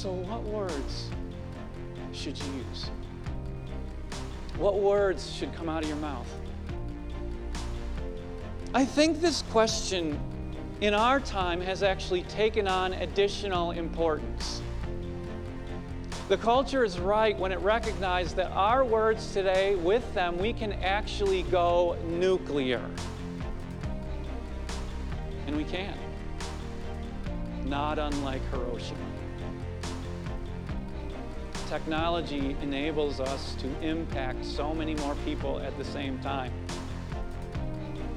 So, what words should you use? What words should come out of your mouth? I think this question in our time has actually taken on additional importance. The culture is right when it recognizes that our words today, with them, we can actually go nuclear. And we can. Not unlike Hiroshima. Technology enables us to impact so many more people at the same time.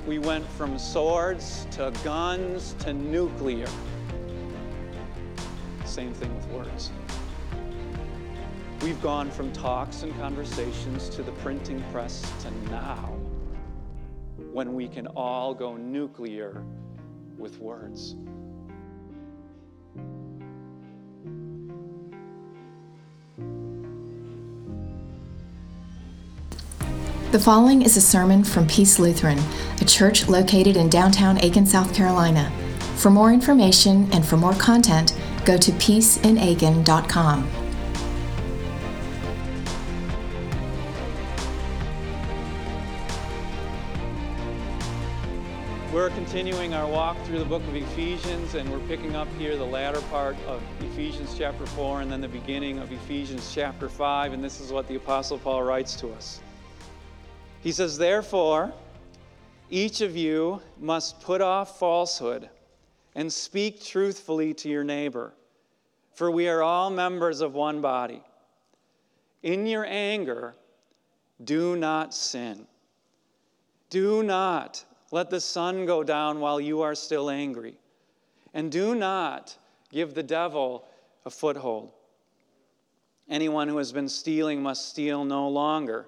We went from swords to guns to nuclear. Same thing with words. We've gone from talks and conversations to the printing press to now, when we can all go nuclear with words. The following is a sermon from Peace Lutheran, a church located in downtown Aiken, South Carolina. For more information and for more content, go to peaceinaaiken.com. We're continuing our walk through the book of Ephesians, and we're picking up here the latter part of Ephesians chapter 4 and then the beginning of Ephesians chapter 5. And this is what the Apostle Paul writes to us. He says, Therefore, each of you must put off falsehood and speak truthfully to your neighbor, for we are all members of one body. In your anger, do not sin. Do not let the sun go down while you are still angry. And do not give the devil a foothold. Anyone who has been stealing must steal no longer,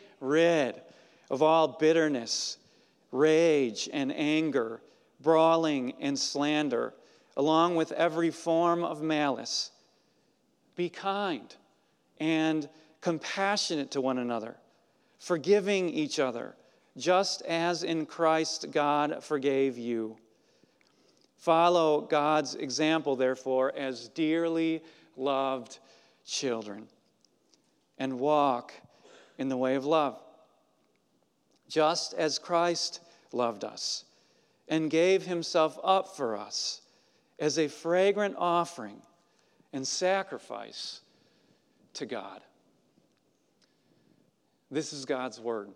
rid of all bitterness, rage, and anger, brawling and slander, along with every form of malice. Be kind and compassionate to one another, forgiving each other just as in Christ God forgave you. Follow God's example, therefore, as dearly loved children, and walk in the way of love, just as Christ loved us and gave himself up for us as a fragrant offering and sacrifice to God. This is God's word.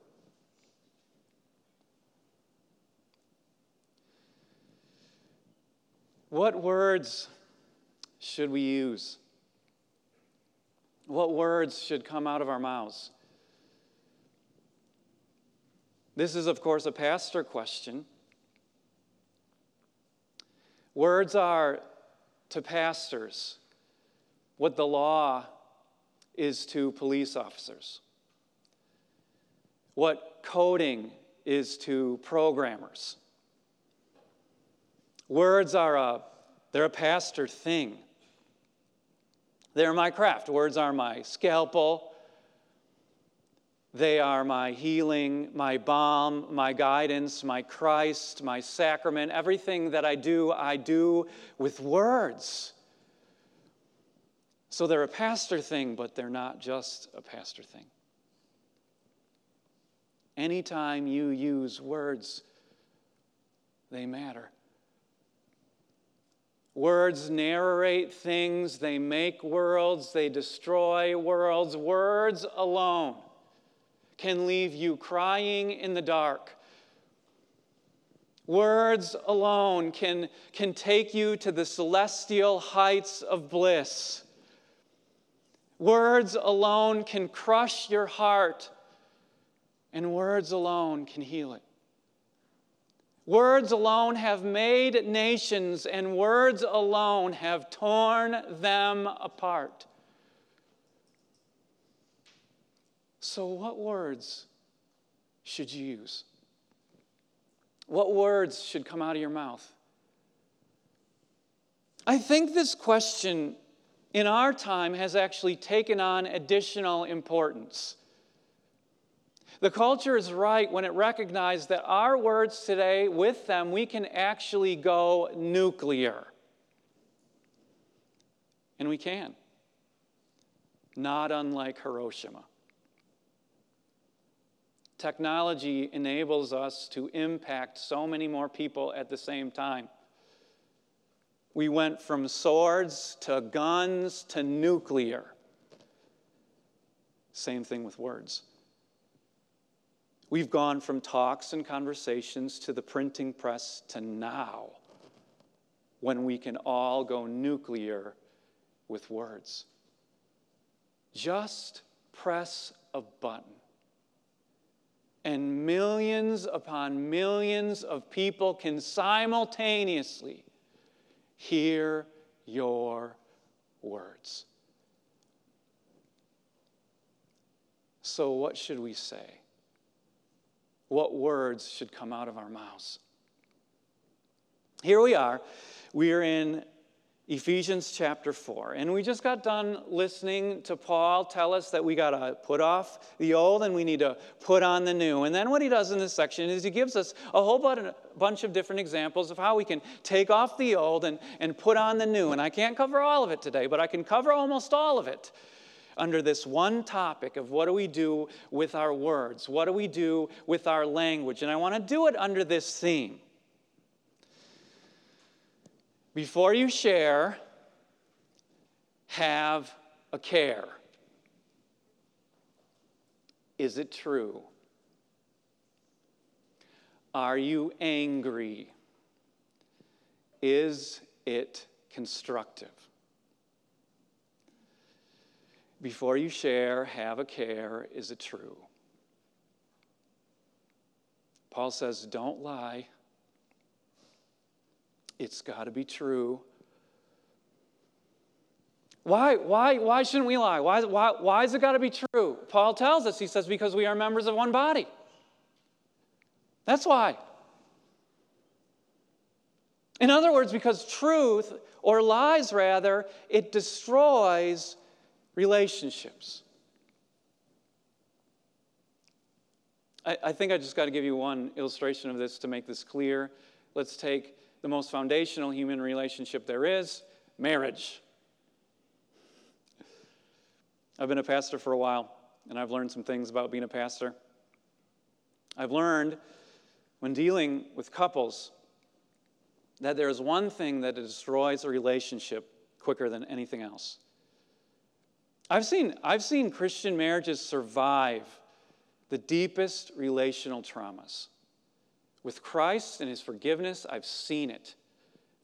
What words should we use? What words should come out of our mouths? This is, of course, a pastor question. Words are to pastors what the law is to police officers, what coding is to programmers. Words are a, they're a pastor thing. They're my craft. Words are my scalpel. They are my healing, my balm, my guidance, my Christ, my sacrament. Everything that I do, I do with words. So they're a pastor thing, but they're not just a pastor thing. Anytime you use words, they matter. Words narrate things, they make worlds, they destroy worlds. Words alone can leave you crying in the dark. Words alone can, can take you to the celestial heights of bliss. Words alone can crush your heart, and words alone can heal it. Words alone have made nations, and words alone have torn them apart. So, what words should you use? What words should come out of your mouth? I think this question in our time has actually taken on additional importance. The culture is right when it recognizes that our words today, with them, we can actually go nuclear. And we can. Not unlike Hiroshima. Technology enables us to impact so many more people at the same time. We went from swords to guns to nuclear. Same thing with words. We've gone from talks and conversations to the printing press to now, when we can all go nuclear with words. Just press a button and millions upon millions of people can simultaneously hear your words. So, what should we say? What words should come out of our mouths? Here we are. We are in Ephesians chapter 4. And we just got done listening to Paul tell us that we got to put off the old and we need to put on the new. And then what he does in this section is he gives us a whole bunch of different examples of how we can take off the old and, and put on the new. And I can't cover all of it today, but I can cover almost all of it under this one topic of what do we do with our words? What do we do with our language? And I want to do it under this theme before you share, have a care. Is it true? Are you angry? Is it constructive? Before you share, have a care. Is it true? Paul says, don't lie. It's got to be true. Why, why, why shouldn't we lie? Why, why, why is it got to be true? Paul tells us, he says, because we are members of one body. That's why. In other words, because truth, or lies rather, it destroys relationships. I, I think I just got to give you one illustration of this to make this clear. Let's take the most foundational human relationship there is marriage. I've been a pastor for a while, and I've learned some things about being a pastor. I've learned when dealing with couples that there is one thing that destroys a relationship quicker than anything else. I've seen, I've seen Christian marriages survive the deepest relational traumas. With Christ and his forgiveness, I've seen it.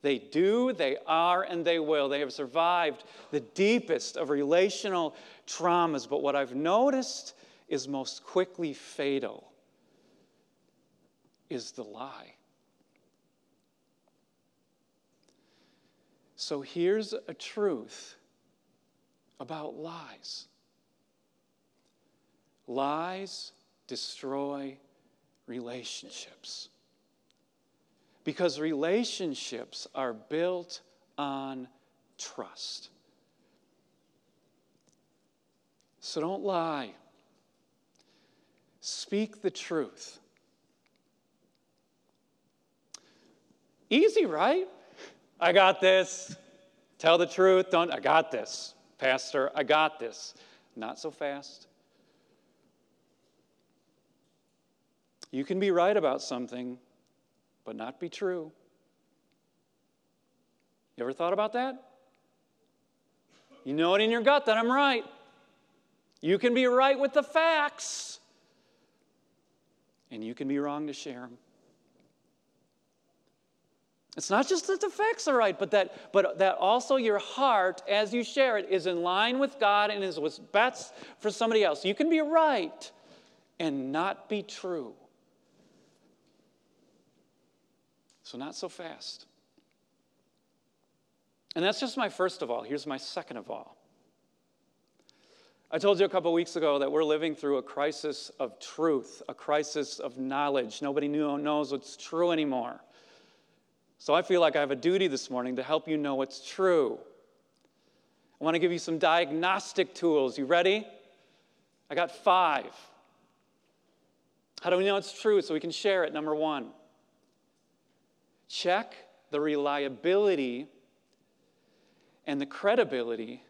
They do, they are, and they will. They have survived the deepest of relational traumas. But what I've noticed is most quickly fatal is the lie. So here's a truth about lies lies destroy relationships. Because relationships are built on trust. So don't lie. Speak the truth. Easy, right? I got this. Tell the truth. Don't. I got this. Pastor, I got this. Not so fast. You can be right about something, but not be true. You ever thought about that? You know it in your gut that I'm right. You can be right with the facts, and you can be wrong to share them. It's not just that the facts are right, but that, but that also your heart, as you share it, is in line with God and is what's best for somebody else. You can be right and not be true. So, not so fast. And that's just my first of all. Here's my second of all. I told you a couple weeks ago that we're living through a crisis of truth, a crisis of knowledge. Nobody knows what's true anymore. So I feel like I have a duty this morning to help you know what's true. I want to give you some diagnostic tools. You ready? I got five. How do we know it's true so we can share it? Number one, check the reliability and the credibility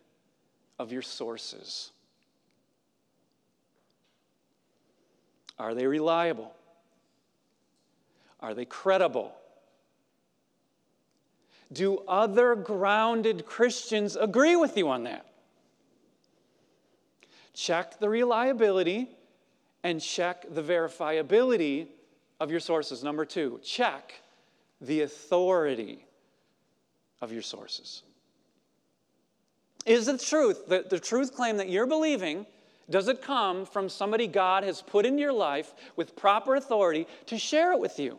of your sources. Are they reliable? Are they credible? Do other grounded Christians agree with you on that? Check the reliability and check the verifiability of your sources. Number two, check the authority of your sources. Is the truth, the, the truth claim that you're believing, does it come from somebody God has put in your life with proper authority to share it with you?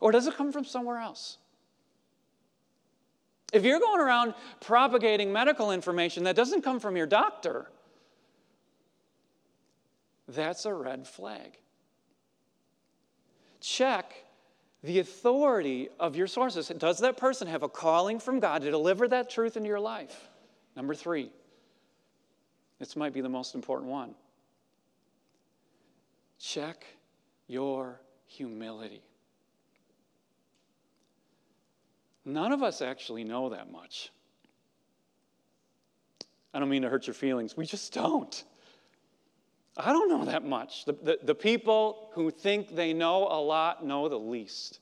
Or does it come from somewhere else? If you're going around propagating medical information that doesn't come from your doctor, that's a red flag. Check the authority of your sources. Does that person have a calling from God to deliver that truth into your life? Number three, this might be the most important one. Check your humility. None of us actually know that much. I don't mean to hurt your feelings, we just don't. I don't know that much. The, the, the, people who think they know a lot know the least.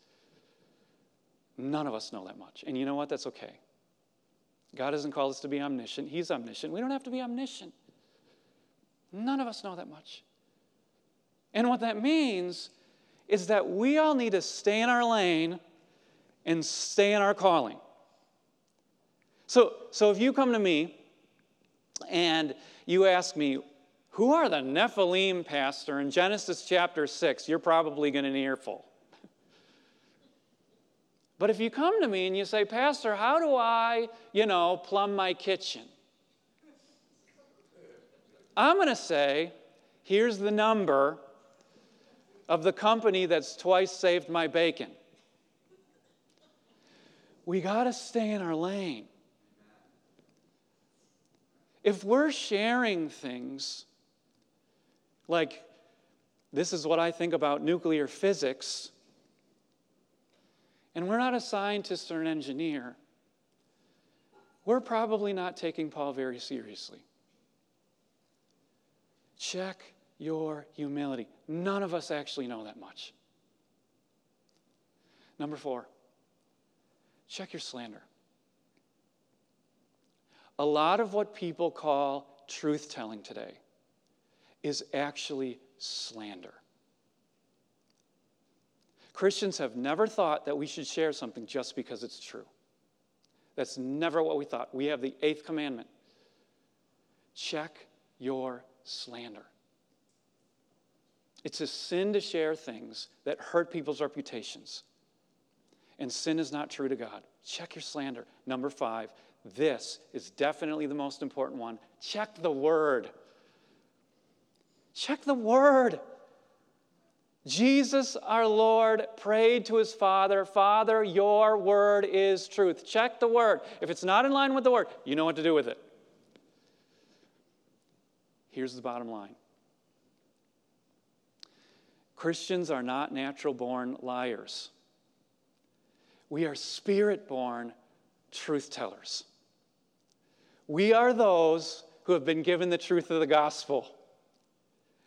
None of us know that much. And you know what? That's okay. God hasn't called us to be omniscient, He's omniscient. We don't have to be omniscient. None of us know that much. And what that means is that we all need to stay in our lane and stay in our calling. So, so if you come to me and you ask me, who are the Nephilim, Pastor, in Genesis chapter 6, you're probably going to an earful. But if you come to me and you say, Pastor, how do I, you know, plumb my kitchen? I'm going to say, here's the number of the company that's twice saved my bacon. We got to stay in our lane. If we're sharing things like, this is what I think about nuclear physics, and we're not a scientist or an engineer, we're probably not taking Paul very seriously. Check your humility. None of us actually know that much. Number four, check your slander. A lot of what people call truth telling today is actually slander. Christians have never thought that we should share something just because it's true. That's never what we thought. We have the eighth commandment check your slander. It's a sin to share things that hurt people's reputations. And sin is not true to God. Check your slander. Number five, this is definitely the most important one. Check the word. Check the word. Jesus, our Lord, prayed to his Father, Father, your word is truth. Check the word. If it's not in line with the word, you know what to do with it. Here's the bottom line Christians are not natural born liars, we are spirit born truth tellers. We are those who have been given the truth of the gospel.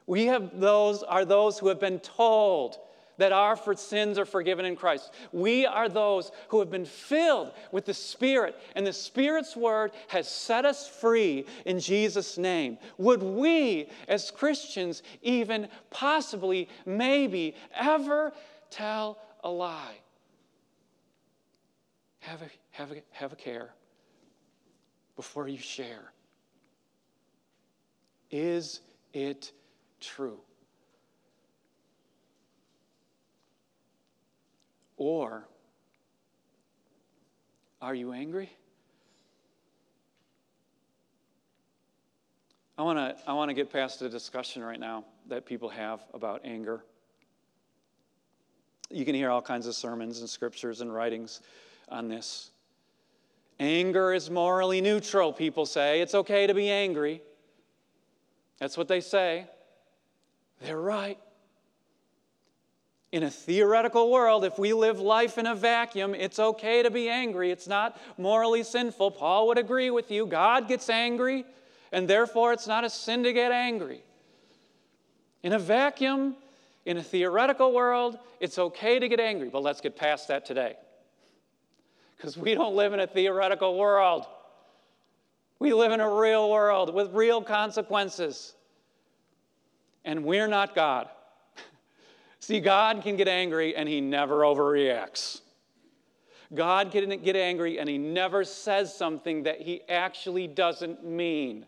We have those are those who have been told that our sins are forgiven in Christ. We are those who have been filled with the Spirit, and the Spirit's word has set us free in Jesus' name. Would we, as Christians, even possibly, maybe, ever tell a lie? Have a, have a, have a care before you share. Is it true? Or are you angry? I want to I want to get past the discussion right now that people have about anger. You can hear all kinds of sermons and scriptures and writings on this. Anger is morally neutral, people say. It's okay to be angry. That's what they say. They're right. In a theoretical world, if we live life in a vacuum, it's okay to be angry. It's not morally sinful. Paul would agree with you. God gets angry, and therefore it's not a sin to get angry. In a vacuum, in a theoretical world, it's okay to get angry, but let's get past that today. Because we don't live in a theoretical world. We live in a real world with real consequences. And we're not God. See, God can get angry and he never overreacts. God can get angry and he never says something that he actually doesn't mean.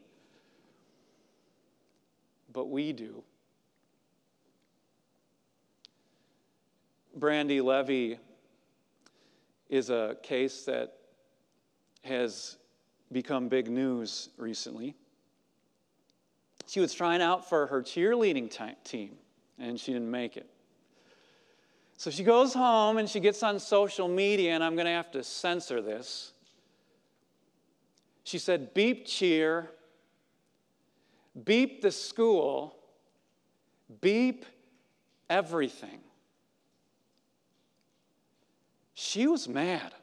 But we do. Brandi Levy is a case that has become big news recently. She was trying out for her cheerleading team, and she didn't make it. So she goes home and she gets on social media, and I'm going to have to censor this. She said, Beep cheer, beep the school, beep everything. She was mad.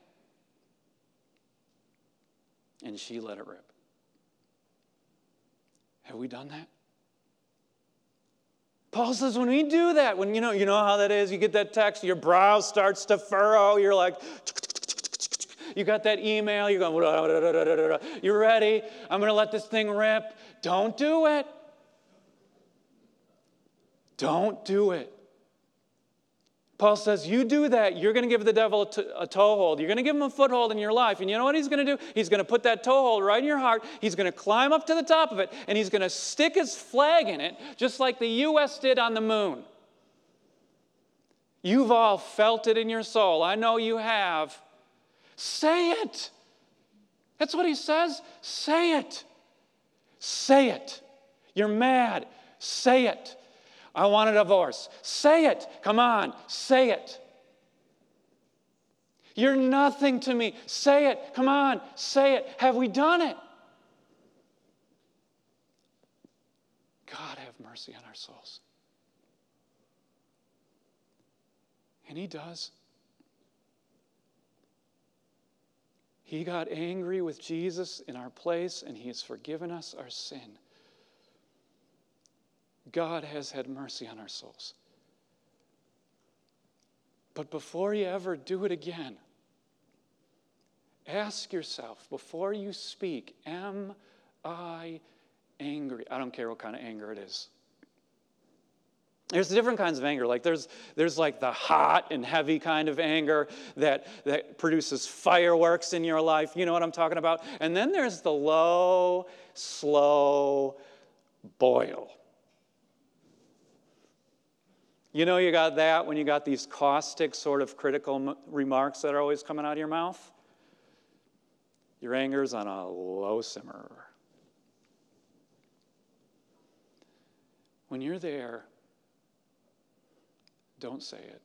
And she let it rip. Have we done that? Paul says when we do that, when you know, you know how that is, you get that text, your brow starts to furrow, you're like, you got that email, you're going, you're ready, I'm going to let this thing rip. Don't do it. Don't do it. Paul says, You do that, you're going to give the devil a, t- a toehold. You're going to give him a foothold in your life. And you know what he's going to do? He's going to put that toehold right in your heart. He's going to climb up to the top of it, and he's going to stick his flag in it, just like the U.S. did on the moon. You've all felt it in your soul. I know you have. Say it. That's what he says. Say it. Say it. You're mad. Say it. I want a divorce. Say it. Come on, say it. You're nothing to me. Say it. Come on, say it. Have we done it? God, have mercy on our souls. And He does. He got angry with Jesus in our place, and He has forgiven us our sin. God has had mercy on our souls. But before you ever do it again, ask yourself before you speak, Am I angry? I don't care what kind of anger it is. There's different kinds of anger. Like there's, there's like the hot and heavy kind of anger that, that produces fireworks in your life. You know what I'm talking about? And then there's the low, slow boil. You know, you got that when you got these caustic, sort of critical m- remarks that are always coming out of your mouth. Your anger's on a low simmer. When you're there, don't say it.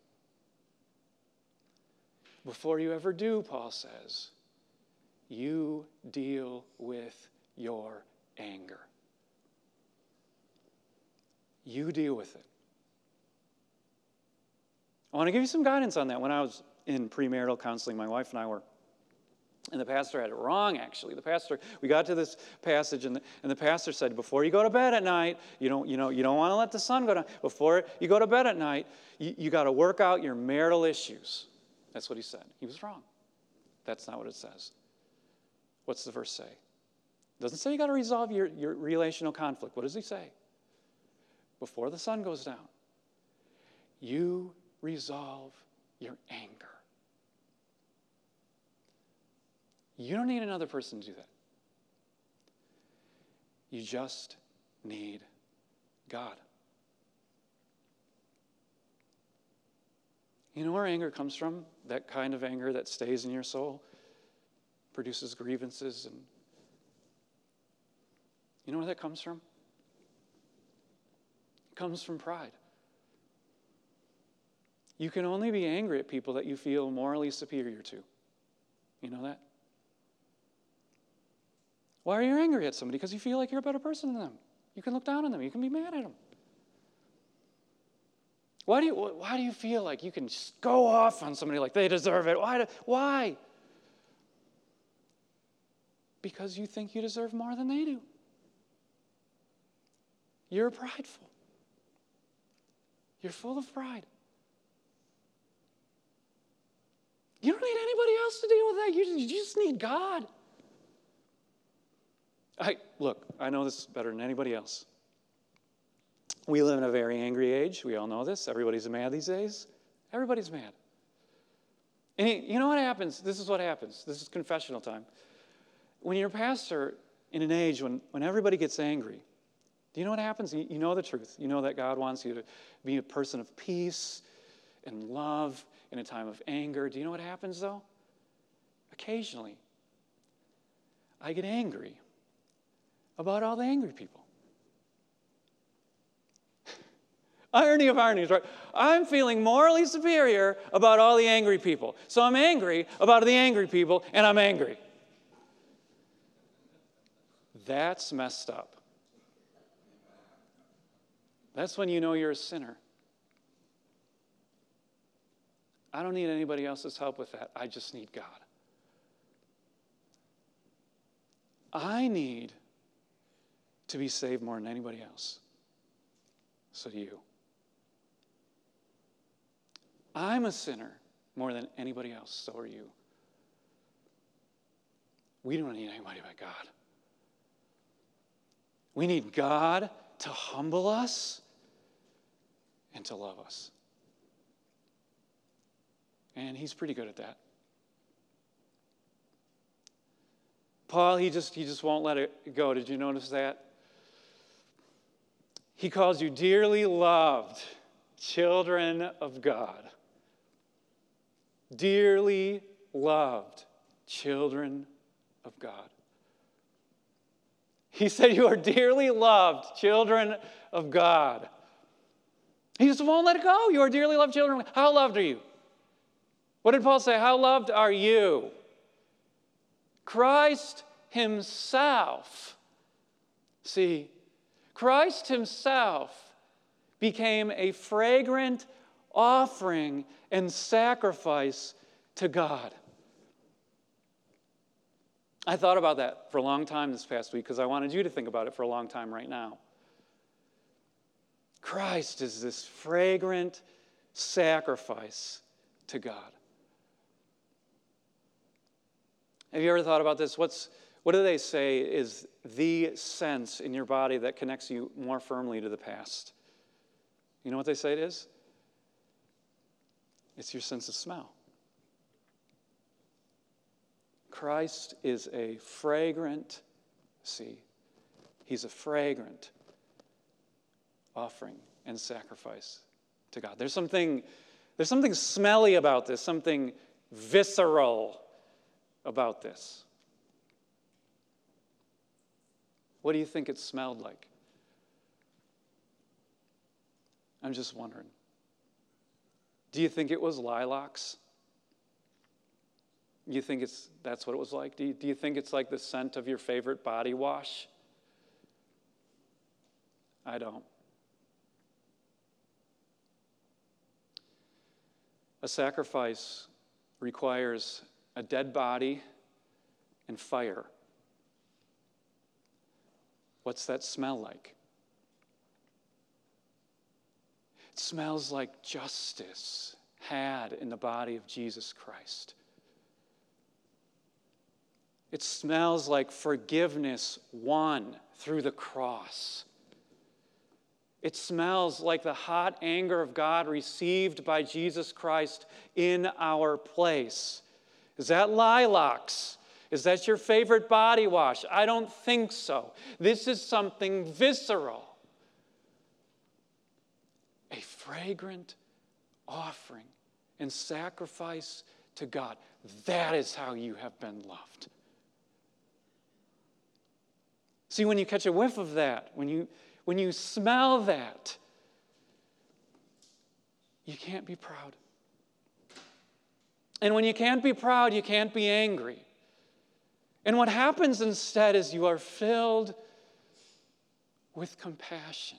Before you ever do, Paul says, you deal with your anger. You deal with it. I want to give you some guidance on that. When I was in premarital counseling, my wife and I were, and the pastor had it wrong, actually. The pastor, we got to this passage, and the, and the pastor said, Before you go to bed at night, you don't, you know, you don't want to let the sun go down. Before you go to bed at night, you, you got to work out your marital issues. That's what he said. He was wrong. That's not what it says. What's the verse say? It doesn't say you got to resolve your, your relational conflict. What does he say? Before the sun goes down, you resolve your anger. You don't need another person to do that. You just need God. You know where anger comes from? That kind of anger that stays in your soul, produces grievances and you know where that comes from? It comes from pride. You can only be angry at people that you feel morally superior to. You know that? Why are you angry at somebody? Because you feel like you're a better person than them. You can look down on them. You can be mad at them. Why do you, why do you feel like you can go off on somebody like they deserve it? Why? Do, why? Because you think you deserve more than they do. You're prideful. You're full of pride. You don't need anybody else to deal with that. You, just need God. I, look, I know this better than anybody else. We live in a very angry age. We all know this. Everybody's mad these days. Everybody's mad. And you know what happens? This is what happens. This is confessional time. When you're a pastor in an age when, when everybody gets angry, do you know what happens? You know the truth. You know that God wants you to be a person of peace and love in a time of anger. Do you know what happens though? Occasionally, I get angry about all the angry people. Irony of ironies, right? I'm feeling morally superior about all the angry people. So I'm angry about the angry people, and I'm angry. That's messed up. That's when you know you're a sinner. I don't need anybody else's help with that. I just need God. I need to be saved more than anybody else. So do you. I'm a sinner more than anybody else. So are you. We don't need anybody but God. We need God to humble us and to love us. And he's pretty good at that. Paul, he just, he just won't let it go. Did you notice that? He calls you dearly loved children of God. Dearly loved children of God. He said, You are dearly loved children of God. He just won't let it go. You are dearly loved children. How loved are you? What did Paul say? How loved are you? Christ Himself. See, Christ Himself became a fragrant offering and sacrifice to God. I thought about that for a long time this past week because I wanted you to think about it for a long time right now. Christ is this fragrant sacrifice to God. Have you ever thought about this? What's, what do they say is the sense in your body that connects you more firmly to the past? You know what they say it is? It's your sense of smell. Christ is a fragrant, see, he's a fragrant offering and sacrifice to God. There's something, there's something smelly about this, something visceral about this. What do you think it smelled like? I'm just wondering. Do you think it was lilacs? You think it's that's what it was like? Do you, do you think it's like the scent of your favorite body wash? I don't. A sacrifice requires a dead body and fire. What's that smell like? It smells like justice had in the body of Jesus Christ. It smells like forgiveness won through the cross. It smells like the hot anger of God received by Jesus Christ in our place. Is that lilacs? Is that your favorite body wash? I don't think so. This is something visceral. A fragrant offering and sacrifice to God. That is how you have been loved. See, when you catch a whiff of that, when you, when you smell that, you can't be proud. And when you can't be proud, you can't be angry. And what happens instead is you are filled with compassion.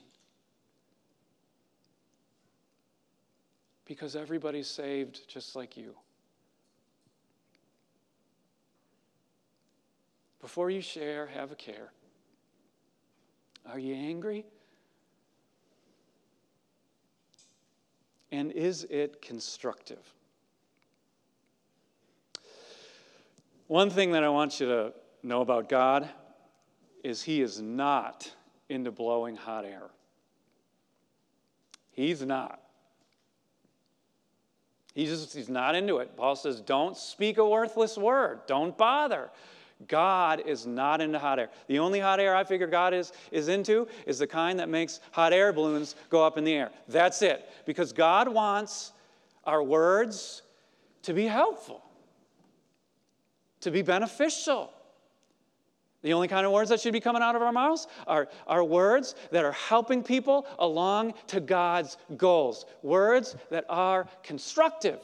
Because everybody's saved just like you. Before you share, have a care. Are you angry? And is it constructive? One thing that I want you to know about God is He is not into blowing hot air. He's not. He's just he's not into it. Paul says, "Don't speak a worthless word. Don't bother." God is not into hot air. The only hot air I figure God is, is into is the kind that makes hot air balloons go up in the air. That's it. Because God wants our words to be helpful, to be beneficial. The only kind of words that should be coming out of our mouths are, are words that are helping people along to God's goals, words that are constructive.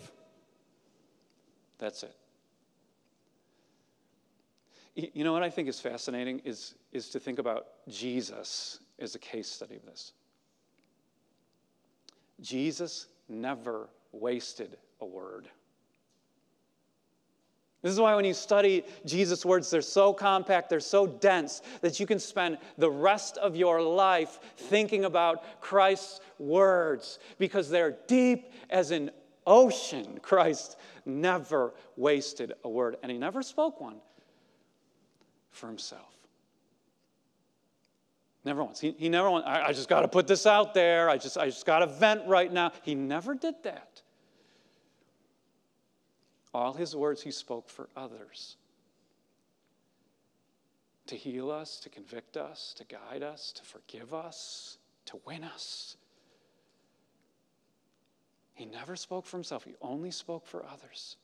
That's it. You know what I think is fascinating is, is to think about Jesus as a case study of this. Jesus never wasted a word. This is why when you study Jesus' words, they're so compact, they're so dense that you can spend the rest of your life thinking about Christ's words because they're deep as an ocean. Christ never wasted a word, and he never spoke one for himself. Never once. He, he never once, I, I just got to put this out there. I just, I just got to vent right now. He never did that. All his words he spoke for others to heal us, to convict us, to guide us, to forgive us, to win us. He never spoke for himself, he only spoke for others.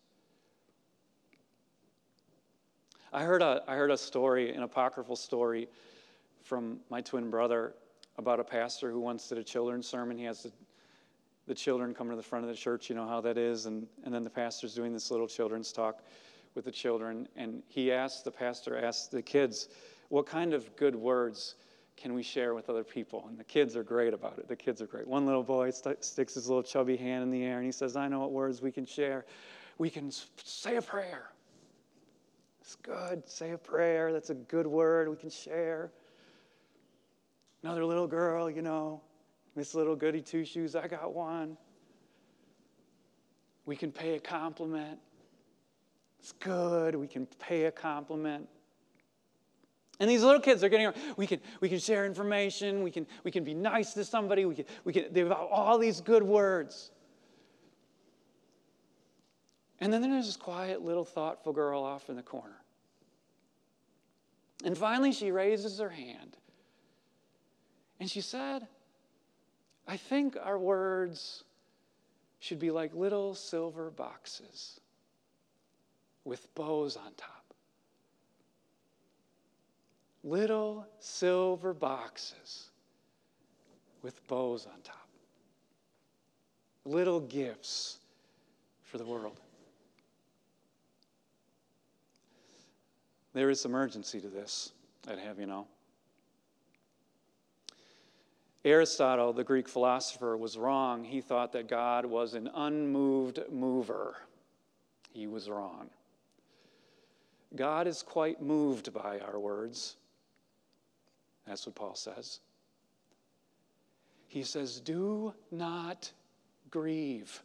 I heard a, I heard a story, an apocryphal story from my twin brother about a pastor who once did a children's sermon. He has the, the children come to the front of the church, you know how that is, and, and then the pastor's doing this little children's talk with the children. And he asked, the pastor asked the kids, what kind of good words can we share with other people? And the kids are great about it. The kids are great. One little boy st- sticks his little chubby hand in the air and he says, I know what words we can share. We can say a prayer. It's good. Say a prayer. That's a good word we can share. Another little girl, you know, Miss Little Goody Two Shoes, I got one. We can pay a compliment. It's good. We can pay a compliment. And these little kids are getting we can we can share information, we can we can be nice to somebody, we can we can they have all these good words. And then there's this quiet little thoughtful girl off in the corner. And finally, she raises her hand. And she said, I think our words should be like little silver boxes with bows on top. Little silver boxes with bows on top. Little gifts for the world. There is urgency to this, I'd have you know. Aristotle, the Greek philosopher, was wrong. He thought that God was an unmoved mover. He was wrong. God is quite moved by our words. That's what Paul says. He says, Do not grieve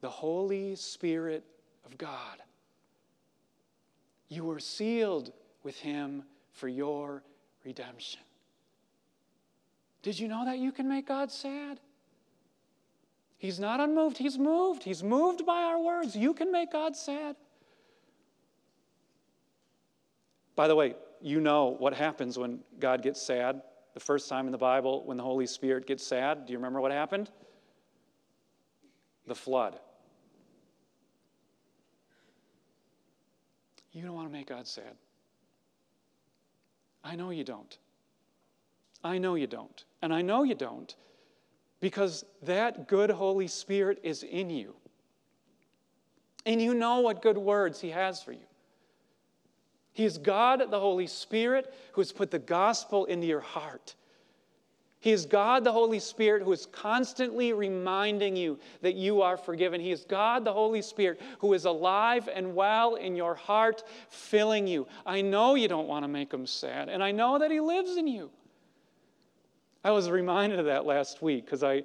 the Holy Spirit of God. You were sealed with him for your redemption. Did you know that you can make God sad? He's not unmoved, He's moved. He's moved by our words. You can make God sad. By the way, you know what happens when God gets sad. The first time in the Bible when the Holy Spirit gets sad, do you remember what happened? The flood. You don't want to make God sad. I know you don't. I know you don't. And I know you don't because that good Holy Spirit is in you. And you know what good words He has for you. He is God, the Holy Spirit, who has put the gospel into your heart. He is God, the Holy Spirit, who is constantly reminding you that you are forgiven. He is God, the Holy Spirit, who is alive and well in your heart, filling you. I know you don't want to make him sad, and I know that he lives in you. I was reminded of that last week because I,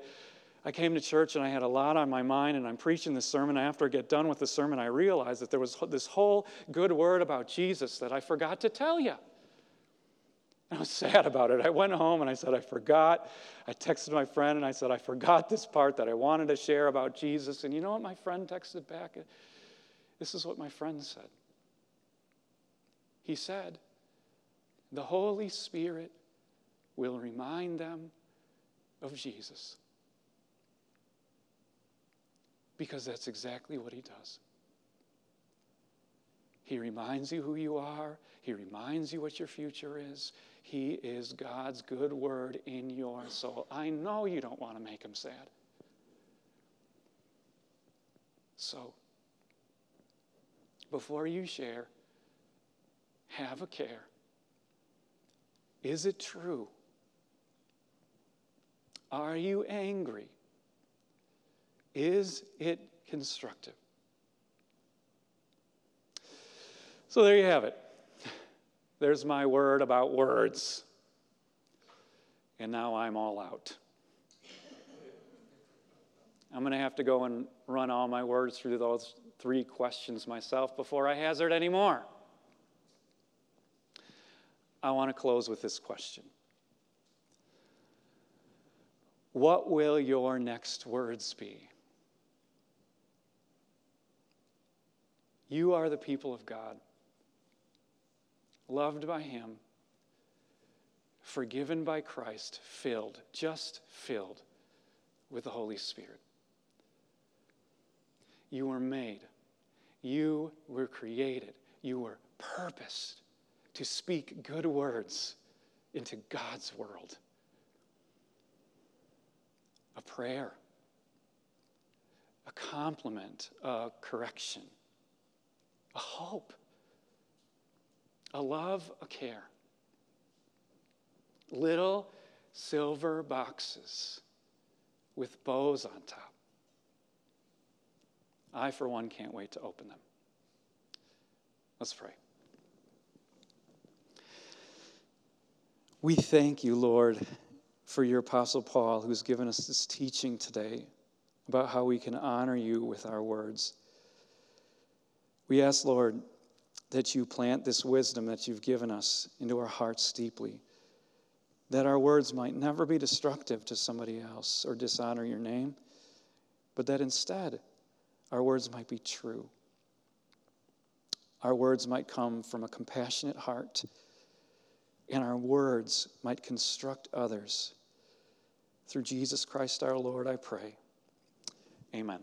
I came to church and I had a lot on my mind, and I'm preaching the sermon. After I get done with the sermon, I realized that there was this whole good word about Jesus that I forgot to tell you. I was sad about it. I went home and I said, I forgot. I texted my friend and I said, I forgot this part that I wanted to share about Jesus. And you know what my friend texted back? This is what my friend said. He said, The Holy Spirit will remind them of Jesus because that's exactly what he does. He reminds you who you are, he reminds you what your future is. He is God's good word in your soul. I know you don't want to make him sad. So, before you share, have a care. Is it true? Are you angry? Is it constructive? So there you have it. There's my word about words. And now I'm all out. I'm going to have to go and run all my words through those three questions myself before I hazard any more. I want to close with this question What will your next words be? You are the people of God, loved by Him, forgiven by Christ, filled, just filled with the Holy Spirit. You were made, you were created, you were purposed to speak good words into God's world. Prayer, a compliment, a correction a hope, a love, a care. Little silver boxes with bows on top. I, for one, can't wait to open them. Let's pray. We thank you, Lord, for your Apostle Paul, who's given us this teaching today about how we can honor you with our words. We ask, Lord, that you plant this wisdom that you've given us into our hearts deeply, that our words might never be destructive to somebody else or dishonor your name, but that instead our words might be true. Our words might come from a compassionate heart, and our words might construct others. Through Jesus Christ our Lord, I pray. Amen.